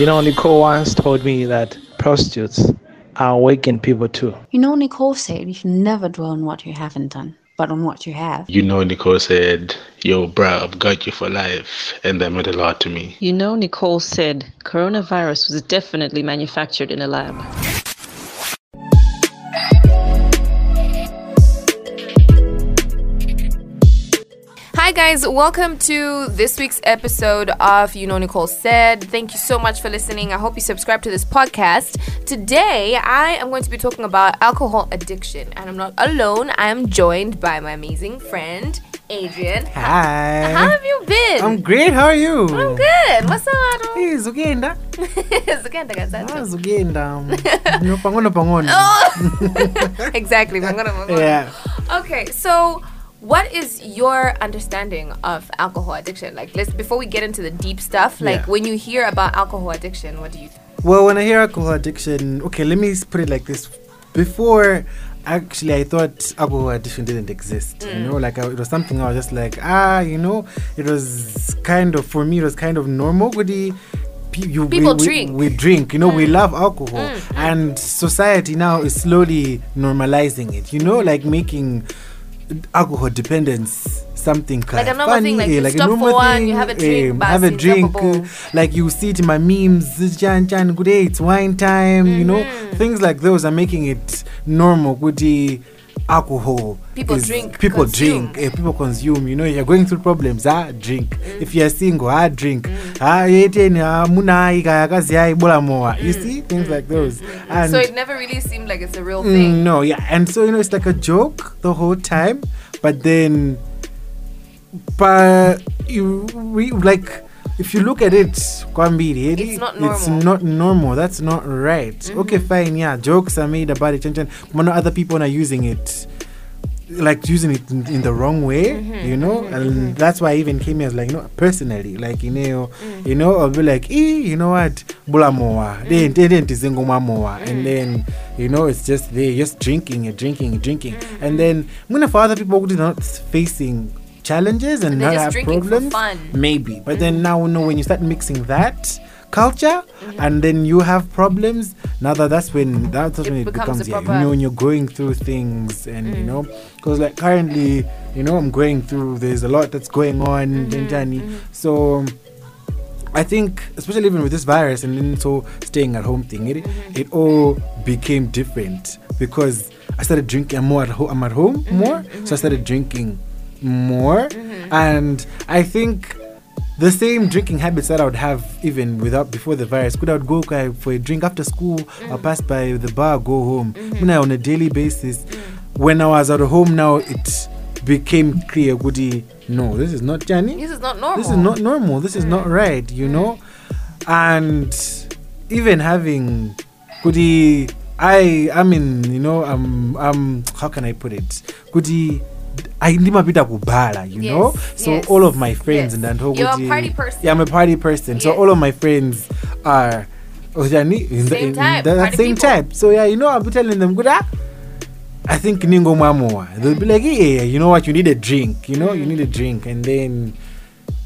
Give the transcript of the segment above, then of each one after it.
You know, Nicole once told me that prostitutes are waking people too. You know, Nicole said you should never dwell on what you haven't done, but on what you have. You know, Nicole said, Yo, bruh, I've got you for life. And that meant a lot to me. You know, Nicole said coronavirus was definitely manufactured in a lab. Hi, guys. Welcome to this week's episode of You Know Nicole Said. Thank you so much for listening. I hope you subscribe to this podcast. Today, I am going to be talking about alcohol addiction, and I'm not alone. I am joined by my amazing friend, Adrian. Hi. How have you been? I'm great. How are you? I'm good. Masado. Hey, zugenda. Zugenda Ah, kazato. zugenda. No pangono pangono. Oh! exactly. I'm gonna- Yeah. Okay, so what is your understanding of alcohol addiction? Like, let's before we get into the deep stuff, like Yeah. when you hear about alcohol addiction, what do you think? Well, when I hear alcohol addiction, okay, let me put it like this. Before, actually, I thought alcohol addiction didn't exist. You mm. know, like I, it was something I was just like, ah, you know, it was kind of for me. It was kind of normal. Would he? You, People we, drink. We, we drink, you know, we mm. love alcohol, mm, and society now is slowly normalizing it. You know, like making alcohol dependence something kind a normal thing, like you stop for one, you have a drink, basi, have a drink, uh, like you see it in my memes, chan chan, good day, it's wine time, you know, Mm-hmm. things like those are making it normal. Good day, alcohol. People drink, People consume. drink. eh, people consume. You know, you're going through problems. Ah, drink. Mm. If you're single, ah, drink. Ah, yeteni, ah, muna ika yakazi ya ibola moa. You see things like those. And Mm. so it never really seemed like it's a real Mm, thing. no, yeah, and so you know it's like a joke the whole time, but then, but you we like if you look at it, Kwambiri, It's not It's normal. not normal. That's not right. Okay, fine. Yeah, jokes are made about it, and but other people are using it. Like using it in, in the wrong way, you know, and that's why I even came here as like, you know, personally, like you know, you know, I'll be like, eh, you know what, bula moa, then then tizingo moa, and then you know, it's just there, just drinking and drinking and drinking, and then when for other people who are not facing challenges and They're not have problems, maybe, but then now you know when you start mixing that culture and then you have problems now that that's when that's It when it becomes becomes yeah, you know when you're going through things and you mm. know because like currently you know i'm going through there's a lot that's going on Benjani. Mm-hmm, mm-hmm. so I think, especially even with this virus and then so staying at home thing, it, mm-hmm. it all became different because I started drinking. I'm more at home. I'm at home more, so I started drinking more, and I think the same drinking habits that I would have even without before the virus. Could I would go for a drink after school? I'll pass by the bar, go home. When I on a daily basis. When I was at home now, it became clear. Goody, no, this is not Johnny. This is not normal. This is not normal. This is not right, you know? And even having Goody, I, I mean, you know, um, um, how can I put it? Goody, I ndimapita kubala, you know? So yes, all of my friends yes. and that a party person. Yeah, I'm a party person. So all of my friends are in the, Same in type, the- same people. type. So yeah, you know, I'll be telling them, good ah, I think Ningo Mamoa. They'll be like, yeah, you know what, you need a drink, you know, you need a drink. And then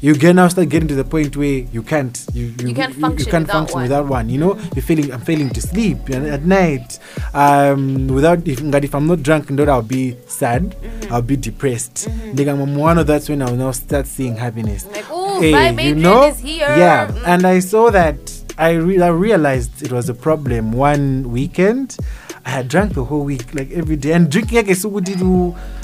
you get now start getting to the point where you can't you, you, You can't function can't without function one. without one. You know, you're feeling I'm failing to sleep at, night. Um without if if I'm not drunk then I'll be sad, Mm-hmm. I'll be depressed. Mm-hmm. one of that's when I'll now start seeing happiness. Like, ooh, Hey, my baby is here. Yeah, Mm. and I saw that. I, re- I realized it was a problem one weekend. I had drank the whole week, like every day, and drinking like a super did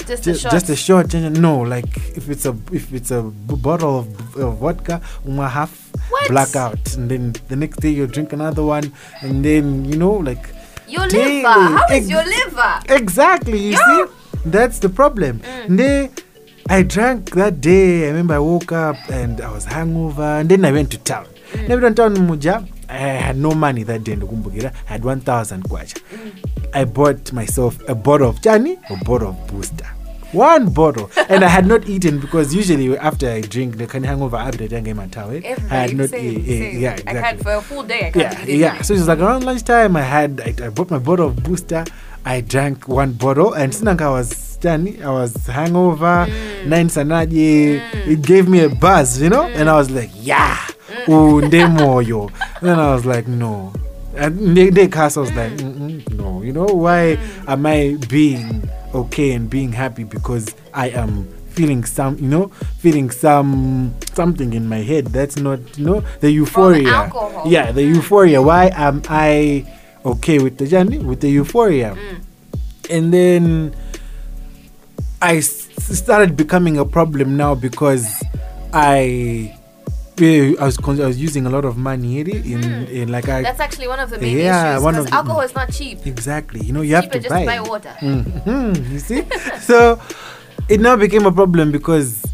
Just a ju- shot. just a shot. No, like if it's a if it's a bottle of, of vodka, uma half What? blackout, and then the next day you drink another one, and then you know like Your daily. liver. How is Ex- your liver? Exactly. You see, that's the problem. Mm. Then I drank that day. I remember I woke up and I was hangover, and then I went to town. Mm. Never town muja. I had no money that day. I had one thousand kwacha. Mm. I bought myself a bottle of Johnny, a bottle of Booster. One bottle, and I had not eaten because usually after I drink the kind of hangover after I get my towel, I had not same, eh, yeah I exactly can't for a full day. I yeah, yeah. So it was like around lunchtime. I had I, I bought my bottle of Booster. I drank one bottle, and since I was I was hangover. Mm. Nine sanaji. It gave me a buzz, you know, and I was like, yeah. unde moyo. And then I was like, no. And they, they cast was like, mm, mm, no. You know why am I being okay and being happy because I am feeling some, you know, feeling some something in my head. That's not, you know, the euphoria. alcohol. Yeah, the mm. euphoria. Why am I okay with the journey with the euphoria? And then I s- started becoming a problem now because I. eh, I was con- I was using a lot of money in, in, in like I That's actually one of the main Yeah, issues one because of the- alcohol is not cheap. exactly you know you have to just buy, buy water. Mhm, you see so it now became a problem because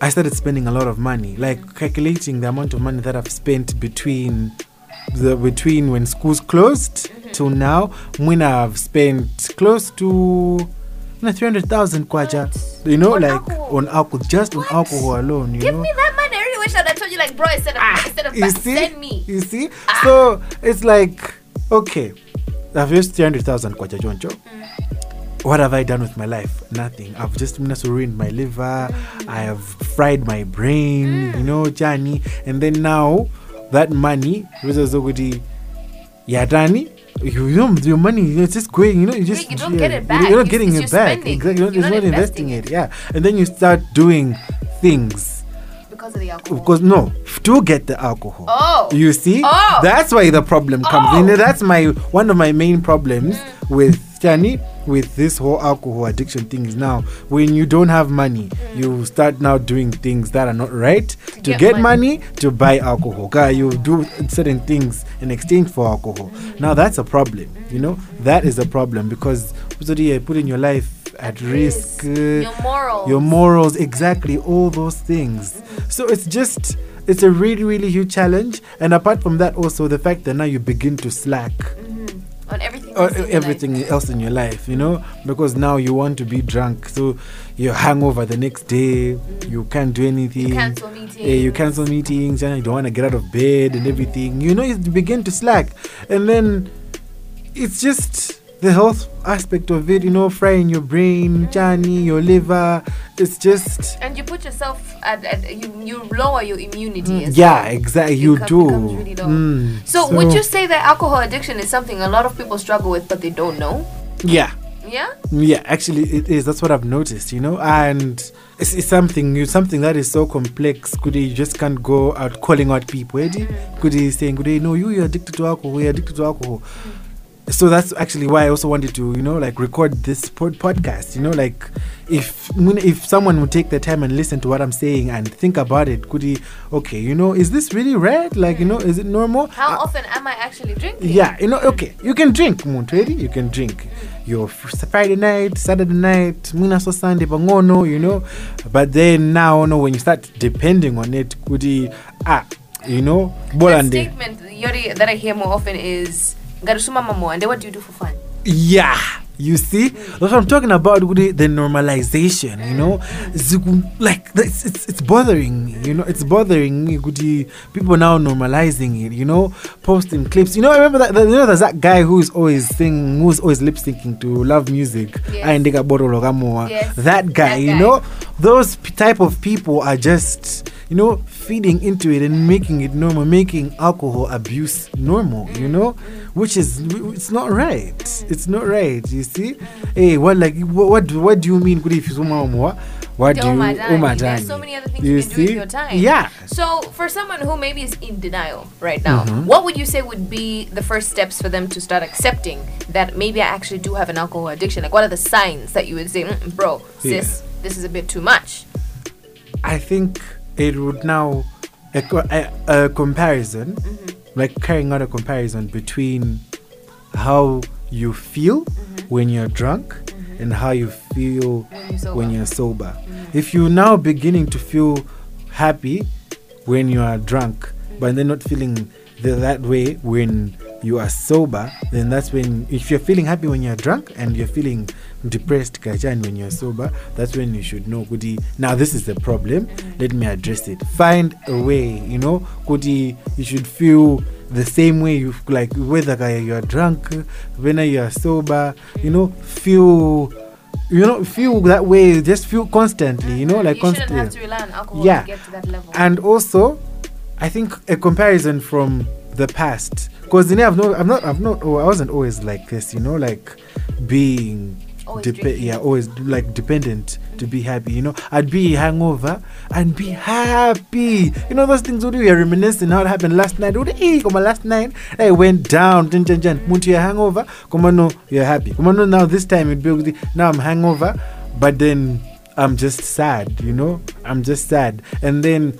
I started spending a lot of money like calculating the amount of money that I've spent between the between when schools closed Mm-hmm. till now when I've spent close to no, 300,000 kwacha you know like alcohol? on alcohol just What? on alcohol alone you Give know me that money. I really wish I'd told you, like, bro, instead of, ah, instead of you see? send me. you see? Ah. So it's like okay i've used 300000 kwacha joncho mm. what have i done with my life? Nothing. I've just ruined my liver. Mm. I have fried my brain mm. you know jani. And then now that money zokuti yatani you, you know your money you know, it's just going you know you just you don't get it back. you're not getting it's it back. spending. exactly you're, You're not, not investing investing it. Yeah. And then you start doing things Because of the alcohol. because no to get the alcohol Oh. you see Oh. that's why the problem comes Oh. in that's my one of my main problems mm. with Chani with this whole alcohol addiction thing is now when you don't have money mm. you start now doing things that are not right to, get get, money. money. to buy alcohol Guy, you do certain things in exchange for alcohol mm. now that's a problem you know that is a problem because you're putting your life at risk, risk. uh, Your morals. your morals exactly all those things so it's just it's a really really huge challenge and apart from that also the fact that now you begin to slack on everything. else in your life. everything else in your life you know because now you want to be drunk so you're hangover the next day you can't do anything You cancel meetings. You cancel meetings and you don't want to get out of bed and everything you know you begin to slack and then it's just the health aspect of it you know frying your brain journey your liver it's just And you put yourself at, at you you lower your immunity. as Mm, yeah well. exactly you com- do really. Mm, So, would you say that alcohol addiction is something a lot of people struggle with, but they don't know? yeah Yeah. Yeah, actually, it is. That's what I've noticed, you know. And it's, it's something new, something that is so complex. Could you just can't go out calling out people? Eddie? Could you saying, "Could you no, you you're addicted to alcohol. You're addicted to alcohol." So that's actually why I also wanted to, you know, like record this pod- podcast. You know, like if if someone would take the time and listen to what I'm saying and think about it, could he? Okay, you know, is this really red? Like, you know, is it normal? How Uh, often am I actually drinking? yeah, you know, okay, you can drink, Montreal, you can drink. Your Friday night, Saturday night, Mina so Sunday, bangono, you know. But then now, no, when you start depending on it, could he, ah, you know, The statement Yori, that I hear more often is Garusuma Mamo, and then what do you do for fun? Yeah. You see, that's what I'm talking about. Kudi, The normalization, you know, like it's, it's it's bothering me. You know, it's bothering me. People now normalizing it. You know, posting clips. You know, I remember that. You know, there's that guy who's always sing, who's always lip syncing to love music. Yes. Ah, I Ndika Botolo Gamoa. Yes, That guy. that You guy. know, those p- type of people are just you know feeding into it and making it normal, making alcohol abuse normal. You know, which is it's not right. It's not right. You see, hey, what like what what, do- you mean? Good if you what do you Umadani. There's so many other things you, can do with your time. Yeah. So, for someone who maybe is in denial right now, Mm-hmm. what would you say would be the first steps for them to start accepting that maybe I actually do have an alcohol addiction? Like, what are the signs that you would say, "Mm, bro, Yeah. sis, this is a bit too much? I think it would now a, a, a comparison, Mm-hmm. like carrying out a comparison between how you feel mm-hmm. when you're drunk mm-hmm. and how you feel When you're sober. when you're sober. Mm-hmm. If you're now beginning to feel happy when you are drunk, but then not feeling the, that way when you are sober, then that's when, if you're feeling happy when you're drunk and you're feeling depressed kajan when you're sober, that's when you should know, Kudi, now this is the problem, let me address it. Find a way, you know, Kudi, you should feel the same way you like whether you're drunk, whether you're sober, you know, feel you know, feel that way, just feel constantly, you know, like you shouldn't constantly. have to rely on alcohol Yeah. to get to that level. And also, I think a comparison from the past, because you know I've no, I'm not, I've not, oh, I wasn't always like this, you know, like being. Depe- yeah, always like dependent to be happy. You know, I'd be hangover and be happy. You know those things. would you're reminiscing how it happened last night. Hey, come last night I went down. Jan jan jan. Muntu you're hangover. Come on, no, you're happy. Come on, no. Now this time it'd be now I'm hangover, but then I'm just sad. You know, I'm just sad. And then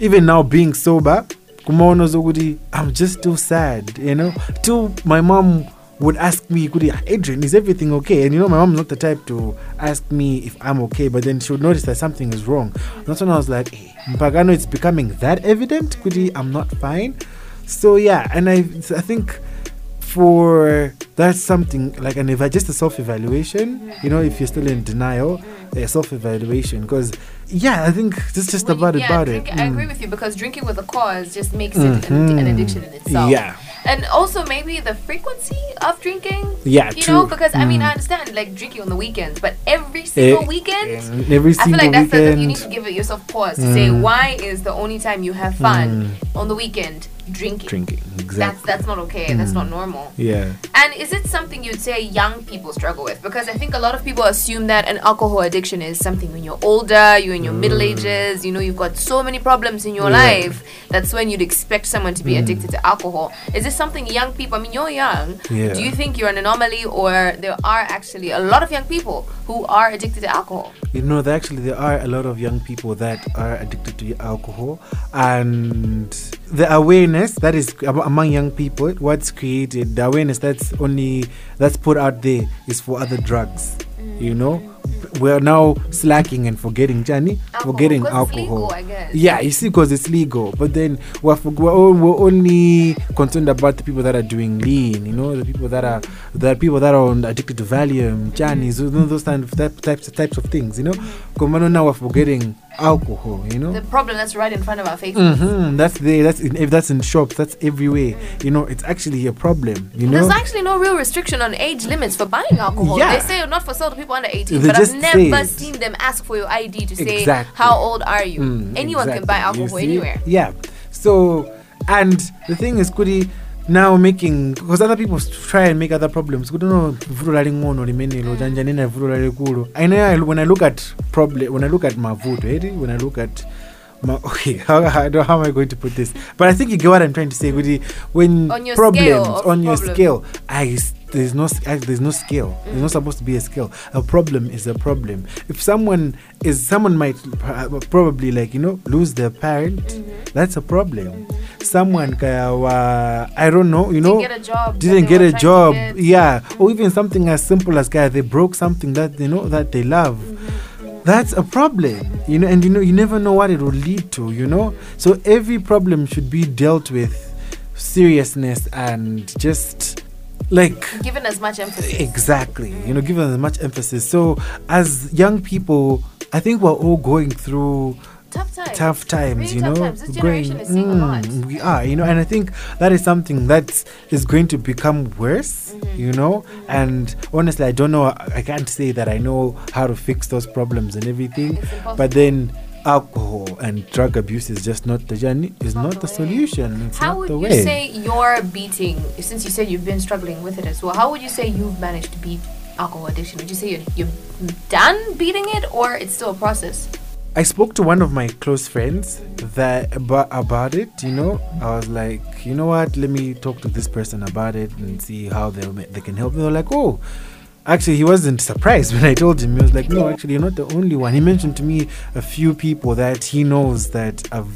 even now being sober, kumaona zokuti I'm just still sad, you know. Till my mom would ask me, "Kudi, Adrian, is everything okay?" And you know, my mom's not the type to ask me if I'm okay, but then she would notice that something is wrong. That's when I was like, eh, hey, Mpagano, it's becoming that evident, Kudi, I'm not fine. So yeah, and I, I think for that's something like an eva- just a self-evaluation. You know, if you're still in denial, a self-evaluation. Because yeah, I think that's just When about yeah, about drink- it. I Mm. agree with you because drinking with a cause just makes it an, an addiction in itself. Mm-hmm. Yeah. And also maybe the frequency of drinking. Yeah, You know, true. because I mean, Mm. I understand like drinking on the weekends, but every single Eh, weekend. eh, every I feel single like that's the, weekend. you need to give it yourself pause to say Mm. why is the only time you have fun on the weekend drinking. drinking. That's Exactly. that's not okay. That's not normal. yeah. And is it something you'd say young people struggle with? Because I think a lot of people assume that an alcohol addiction is something when you're older, you're in your middle ages, you know, you've got so many problems in your Mm. Yeah. life. That's when you'd expect someone to be addicted to alcohol. Is this something young people, I mean, you're young. Yeah. Do you think you're an anomaly or there are actually a lot of young people who are addicted to alcohol? You know, there actually there are a lot of young people that are addicted to alcohol, and the awareness that is among young people, what's created, the awareness that's only that's put out there is for other drugs. You know, we're now slacking and forgetting Johnny, forgetting alcohol. legal. Yeah, you see, because it's legal, but then we're, we're, we're only concerned about the people that are doing lean. You know, the people that are the people that are addicted to Valium, Johnny's, those, those kind of type, types types of things. You know, because now we're forgetting alcohol. You know, The problem that's right in front of our faces. hmm That's there. That's in, if that's in shops. That's everywhere. You know, it's actually a problem. You know, There's actually no real restriction on age limits for buying alcohol. Yeah. They say not for sale to people under 18, They but I've never seen them ask for your ID to say Exactly. how old are you. Mm, Anyone can buy alcohol anywhere. Yeah. So, and the thing is, Kudi now making because other people try and make other problems. Kudu no vuto lali ngono limenelo janjani na vuto lali kulu. I know when I look at problem when I look at mavuto, eh, when I look at my, okay, how, how, how am I going to put this? But I think you get what I'm trying to say. Kudi, when On your problems scale on your problem. scale, I there's no there's no scale. There's not supposed to be a scale. A problem is a problem. If someone is someone might uh, probably like you know lose their parent, that's a problem. Someone wa- I don't know you know Didn't get a job. didn't get a job get. yeah or even something as simple as guy they broke something that you know that they love that's a problem you know and you know you never know what it will lead to you know so every problem should be dealt with seriousness and just like Given as much emphasis. exactly you know given as much emphasis so as young people i think we're all going through Tough times. tough times, Really you tough know. times. This generation is seeing a lot. Mm, we are, you know, and I think that is something that is going to become worse, Mm-hmm. you know. And honestly, I don't know. I I can't say that I know how to fix those problems and everything. But then, alcohol and drug abuse is just not the journey. Is not not, the the, solution. It's How would you way. say you're beating, since you said you've been struggling with it as well, how would you say you've managed to beat alcohol addiction? Would you say you're, you're done beating it or it's still a process? I spoke to one of my close friends that about, about it. You know, I was like, you know what? Let me talk to this person about it and see how they they can help. Me. They were like, oh, actually, he wasn't surprised when I told him. He was like, no, actually, you're not the only one. He mentioned to me a few people that he knows that have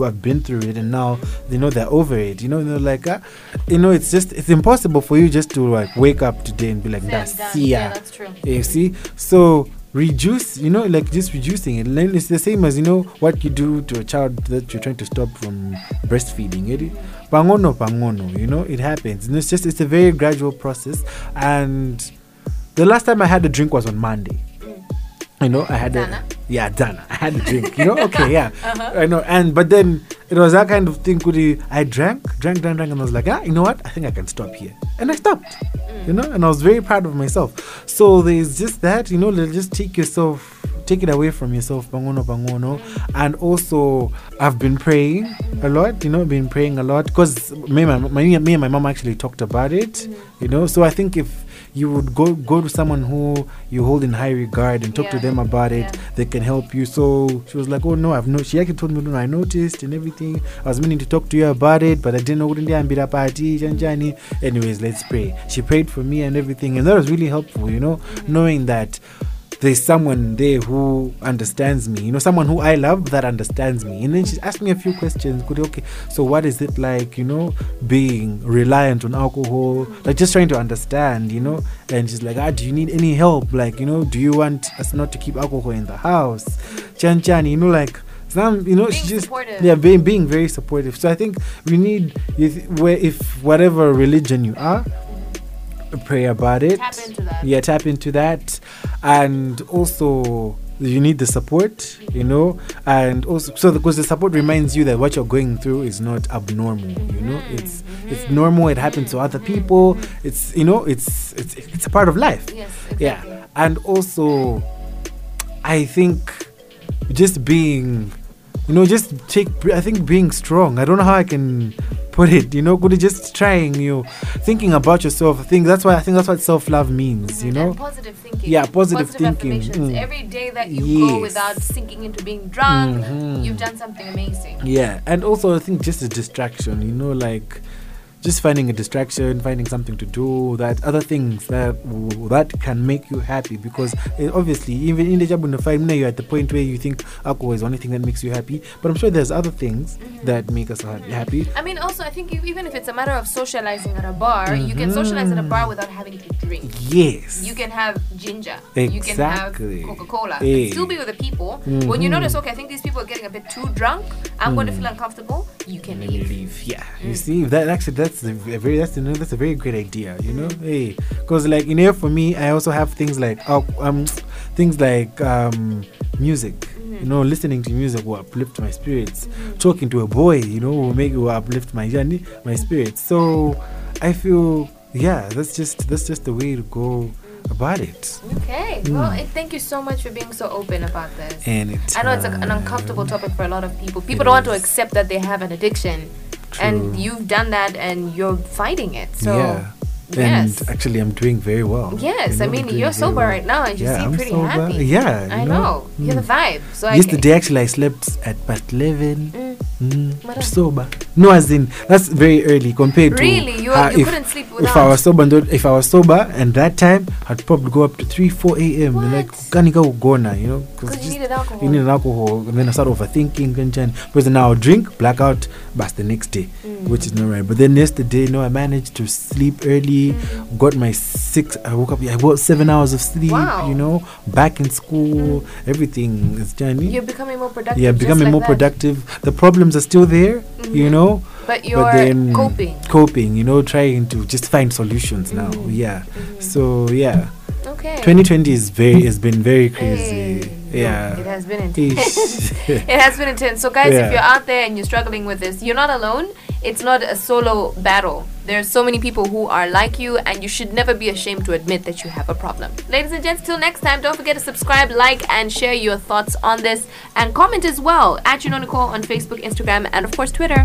have been through it and now they know they're over it. You know, they're like, ah, you know, it's just it's impossible for you just to like wake up today and be like, that's see Yeah, that's true. You see, so reduce, you know, like just reducing it. Then It's the same as you know what you do to a child that you're trying to stop from breastfeeding. It pangono pangono, you know, it happens. And it's just it's a very gradual process. And the last time I had a drink was on Monday. You know, I had Dana? a yeah, Dana. I had a drink. You know, okay, yeah, uh-huh. I know. And but then it was that kind of thing. Could you, I drank, drank, drank, drank, and I was like, ah, you know what? I think I can stop here, and I stopped. Mm. You know, and I was very proud of myself. So there's just that. You know, just take yourself take it away from yourself, bangono bangono. Mm. And also, I've been praying a mm. lot. You know, been praying a lot because me, my, my, me and my mom actually talked about it. You know, so I think if you would go go to someone who you hold in high regard and talk to them about it, Yeah. they can help you. So she was like, "Oh no, I've no." She actually told me, "No, I noticed and everything. I was meaning to talk to you about it, but I didn't know what to party, janjani." Anyways, let's pray. She prayed for me and everything, and that was really helpful. You know, knowing that there's someone there who understands me, you know, someone who I love that understands me. And then she asked me a few questions. Could okay, so what is it like, you know, being reliant on alcohol? Like just trying to understand, you know. And she's like, ah, do you need any help? Like, you know, do you want us not to keep alcohol in the house? Chan chan, you know, like some, you know, Being just supportive. yeah, being being very supportive. So I think we need if where if whatever religion you are, pray about it. Tap into that. Yeah, tap into that, and also you need the support, you know, and also so because the support reminds you that what you're going through is not abnormal. You know, Mm-hmm. it's it's normal. It happens to other people. It's you know, it's it's it's a part of life. Yes, exactly. Yeah, and also, I think just being, you know, just take. I think being strong. I don't know how I can put it. You know, could just trying you, thinking about yourself. I think that's why I think that's what self love means. You know. And positive thinking. Yeah, positive thinking, affirmations. mm. Every day that you go without sinking into being drunk, Mhm. you've done something amazing. Yeah, and also I think just a distraction, you know, like just finding a distraction, finding something to do, that other things that that can make you happy. Because eh, obviously, even in the job in the fight, now you're at the point where you think alcohol is the only thing that makes you happy. But I'm sure there's other things that make us ha- happy. I mean, also, I think even if it's a matter of socializing at a bar, you can socialize at a bar without having to drink. Yes. You can have ginger. You can have Exactly. Coca Cola. Hey. Still be with the people. When you Mhm. notice, okay, I think these people are getting a bit too drunk. I'm going to feel uncomfortable. You can leave. leave. Yeah, you see that actually that's v- a very that's you know that's a very great idea. You know, hey, because like in here for me, I also have things like uh, um things like um music. You know, listening to music will uplift my spirits. Talking to a boy, you know, will make will uplift my journey, my spirits. So I feel yeah, that's just that's just the way to go about it. Okay. Well, eh, thank you so much for being so open about this. And I know it's a, an uncomfortable topic for a lot of people. People It don't want to accept that they have an addiction, and you've done that, and you're fighting it. So, yeah. yes. And actually, I'm doing very well. yes, You I know, I'm mean you're sober well. right now, and you Yeah, seem I'm pretty sober. happy. Yeah, I know. know. You're the Mm. vibe. So I Yesterday, actually, I slept at part 11. Mm. Mm, sober. No, as in that's very early compared to Really? You- how you if, couldn't sleep If I was sober, and if I was sober, and that time I'd probably go up to three, four a.m. and like kanika ugona, you know, Because you needed alcohol. you need alcohol, and then I start overthinking, and then because now I'll drink, blackout, but the next day, Mm. which is not right. But then yesterday, no, I managed to sleep early, Mm. got my six. I woke up, I got seven hours of sleep. Wow. You know, back in school, everything is Johnny. You're becoming more productive. Yeah, becoming like more that. productive. The problems are still there, you Mhm. know, But you're then coping. coping, you know, trying to just find solutions now. Mhm. Yeah. Mhm. So yeah, Okay. 2020 is very has been very crazy. Hey. Yeah. It has been intense. It has been intense. So, guys, Yeah. if you're out there and you're struggling with this, you're not alone. It's not a solo battle. There's so many people who are like you, and you should never be ashamed to admit that you have a problem. Ladies and gents, till next time, don't forget to subscribe, like, and share your thoughts on this, and comment as well at you know Nicole on Facebook, Instagram, and of course Twitter.